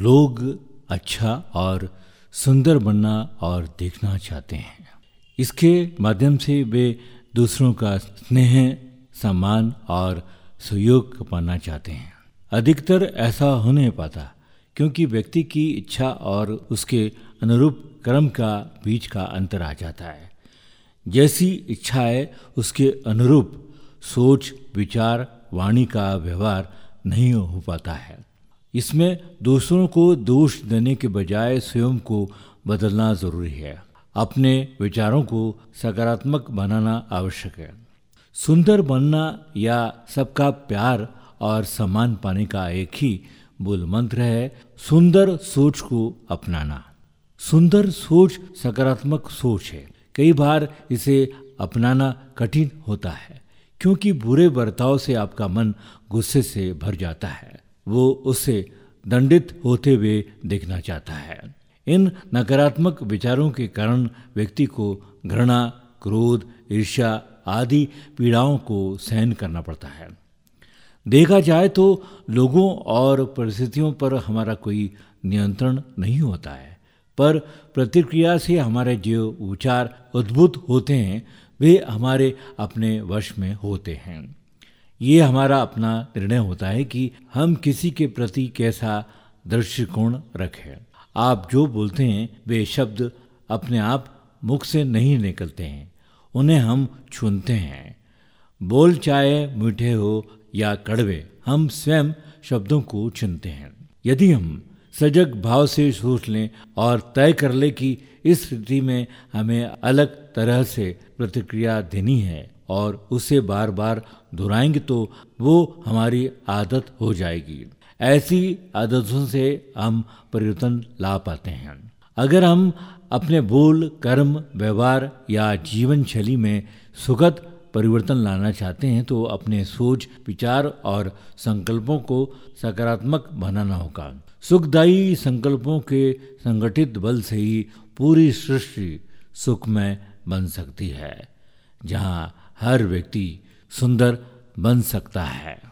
लोग अच्छा और सुंदर बनना और देखना चाहते हैं। इसके माध्यम से वे दूसरों का स्नेह, सम्मान और सहयोग पाना चाहते हैं। अधिकतर ऐसा हो नहीं पाता, क्योंकि व्यक्ति की इच्छा और उसके अनुरूप कर्म का बीच का अंतर आ जाता है। जैसी इच्छा है उसके अनुरूप सोच, विचार, वाणी का व्यवहार नहीं हो पाता है। इसमें दूसरों को दोष देने के बजाय स्वयं को बदलना ज़रूरी है। अपने विचारों को सकारात्मक बनाना आवश्यक है। सुंदर बनना या सबका प्यार और सम्मान पाने का एक ही मूल मंत्र है, सुंदर सोच को अपनाना। सुंदर सोच सकारात्मक सोच है। कई बार इसे अपनाना कठिन होता है, क्योंकि बुरे बर्ताव से आपका मन गुस्से से भर जाता है। वो उससे दंडित होते हुए देखना चाहता है। इन नकारात्मक विचारों के कारण व्यक्ति को घृणा, क्रोध, ईर्ष्या आदि पीड़ाओं को सहन करना पड़ता है। देखा जाए तो लोगों और परिस्थितियों पर हमारा कोई नियंत्रण नहीं होता है, पर प्रतिक्रिया से हमारे जो विचार उद्भुत होते हैं, वे हमारे अपने वश में होते हैं। ये हमारा अपना निर्णय होता है कि हम किसी के प्रति कैसा दृष्टिकोण रखें। आप जो बोलते हैं, वे शब्द अपने आप मुख से नहीं निकलते हैं, उन्हें हम चुनते हैं। बोल चाहे मीठे हो या कड़वे, हम स्वयं शब्दों को चुनते हैं। यदि हम सजग भाव से सोच लें और तय कर ले कि इस स्थिति में हमें अलग तरह से प्रतिक्रिया देनी है और उसे बार बार दोहराएँगे तो वो हमारी आदत हो जाएगी। ऐसी आदतों से हम परिवर्तन ला पाते हैं। अगर हम अपने बोल, कर्म, व्यवहार या जीवन शैली में सुखद परिवर्तन लाना चाहते हैं तो अपने सोच, विचार और संकल्पों को सकारात्मक बनाना होगा। सुखदायी संकल्पों के संगठित बल से ही पूरी सृष्टि सुखमय बन सकती है। जहाँ हर व्यक्ति सुंदर बन सकता है।